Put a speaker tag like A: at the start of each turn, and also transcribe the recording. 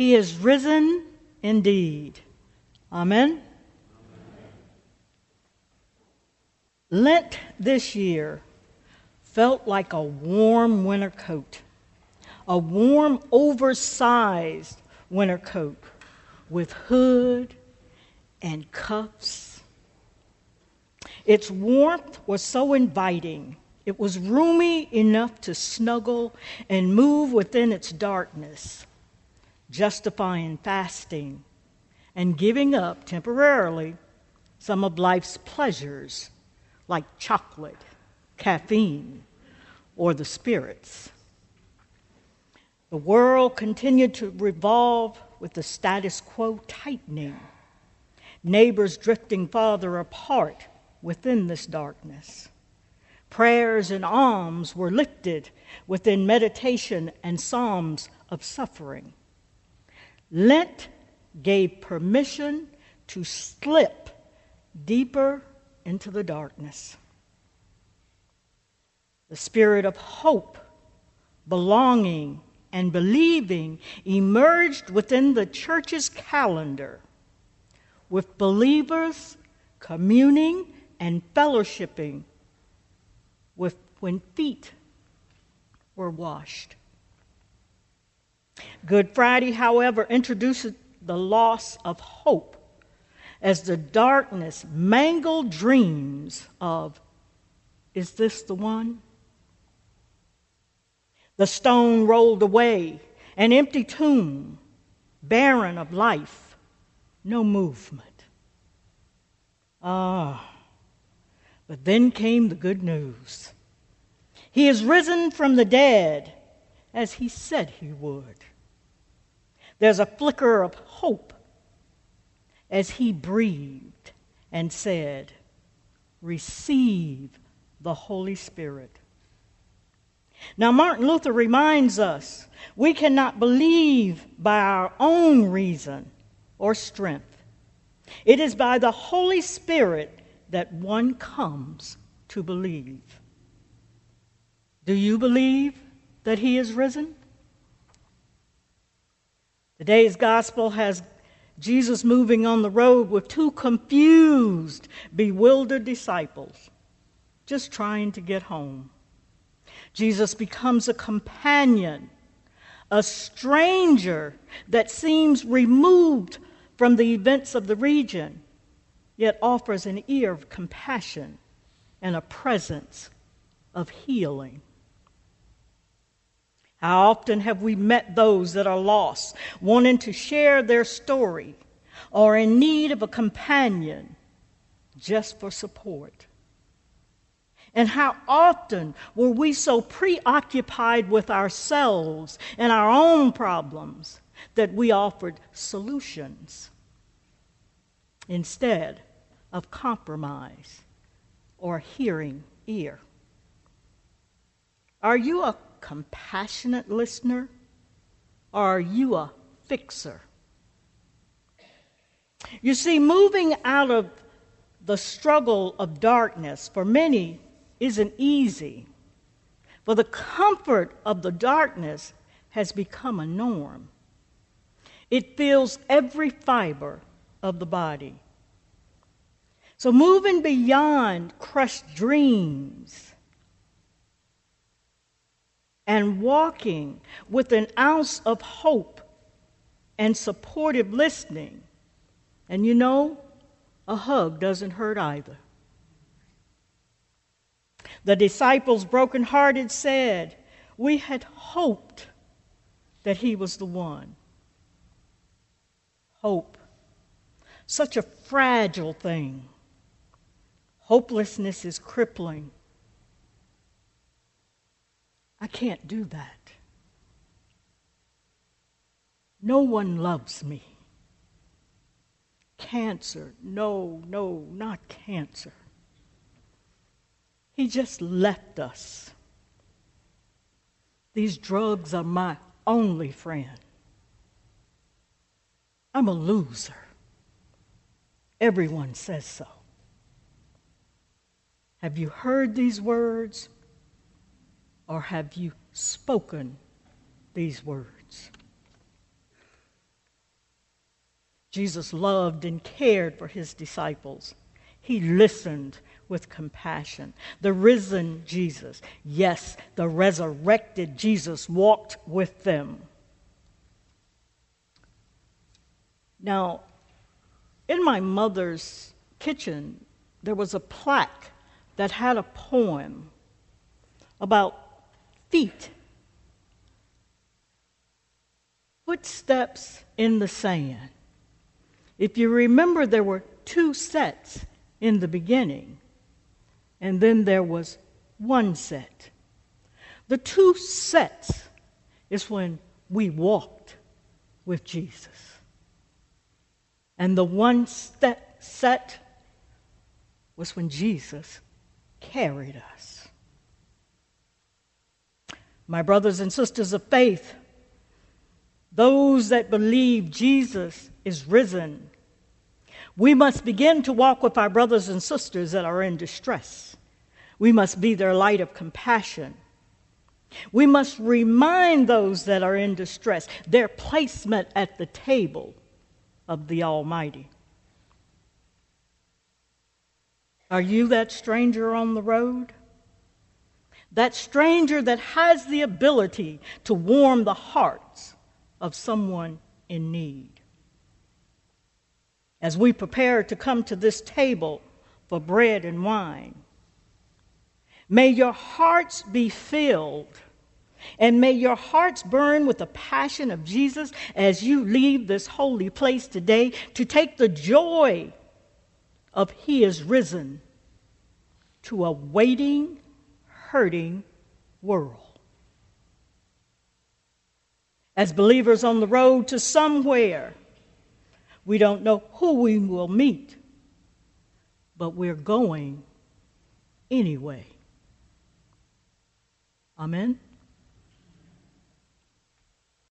A: He is risen indeed. Amen. Lent this year felt like a warm winter coat, a warm, oversized winter coat with hood and cuffs. Its warmth was so inviting. It was roomy enough to snuggle and move within its darkness, justifying fasting and giving up temporarily some of life's pleasures like chocolate, caffeine, or the spirits. The world continued to revolve with the status quo tightening, neighbors drifting farther apart within this darkness. Prayers and alms were lifted within meditation and psalms of suffering. Lent gave permission to slip deeper into the darkness. The spirit of hope, belonging, and believing emerged within the church's calendar, with believers communing and fellowshipping with when feet were washed. Good Friday, however, introduces the loss of hope as the darkness mangled dreams of, is this the one? The stone rolled away, an empty tomb, barren of life, no movement. Ah, but then came the good news. He is risen from the dead, as he said he would. There's a flicker of hope as he breathed and said, Receive the Holy Spirit. Now, Martin Luther reminds us we cannot believe by our own reason or strength. It is by the Holy Spirit that one comes to believe. Do you believe that he is risen? Today's gospel has Jesus moving on the road with two confused, bewildered disciples, just trying to get home. Jesus becomes a companion, a stranger that seems removed from the events of the region, yet offers an ear of compassion and a presence of healing. How often have we met those that are lost, wanting to share their story, or in need of a companion just for support? And how often were we so preoccupied with ourselves and our own problems that we offered solutions instead of compromise or hearing ear? Are you a compassionate listener or are you a fixer? You see, moving out of the struggle of darkness for many isn't easy, for the comfort of the darkness has become a norm. It fills every fiber of the body. So, moving beyond crushed dreams and walking with an ounce of hope and supportive listening. And you know, a hug doesn't hurt either. The disciples, brokenhearted, said, We had hoped that he was the one. Hope. Such a fragile thing. Hopelessness is crippling. I can't do that. No one loves me. Cancer, no, no, not cancer. He just left us. These drugs are my only friend. I'm a loser. Everyone says so. Have you heard these words? Or have you spoken these words? Jesus loved and cared for his disciples. He listened with compassion. The risen Jesus, yes, the resurrected Jesus, walked with them. Now, in my mother's kitchen, there was a plaque that had a poem about feet. Footsteps in the sand. If you remember, there were two sets in the beginning, and then there was one set. The two sets is when we walked with Jesus. And the one set, set was when Jesus carried us. My brothers and sisters of faith, those that believe Jesus is risen we must begin to walk with our brothers and sisters that are in distress. We must be their light of compassion. We must remind those that are in distress their placement at the table of the Almighty. Are you that stranger on the road? That stranger that has the ability to warm the hearts of someone in need as we prepare to come to this table for bread and wine. May your hearts be filled, and may your hearts burn with the passion of Jesus as you leave this holy place today to take the joy of He is risen to a waiting, hurting world. As believers on the road to somewhere, we don't know who we will meet, but we're going anyway. Amen.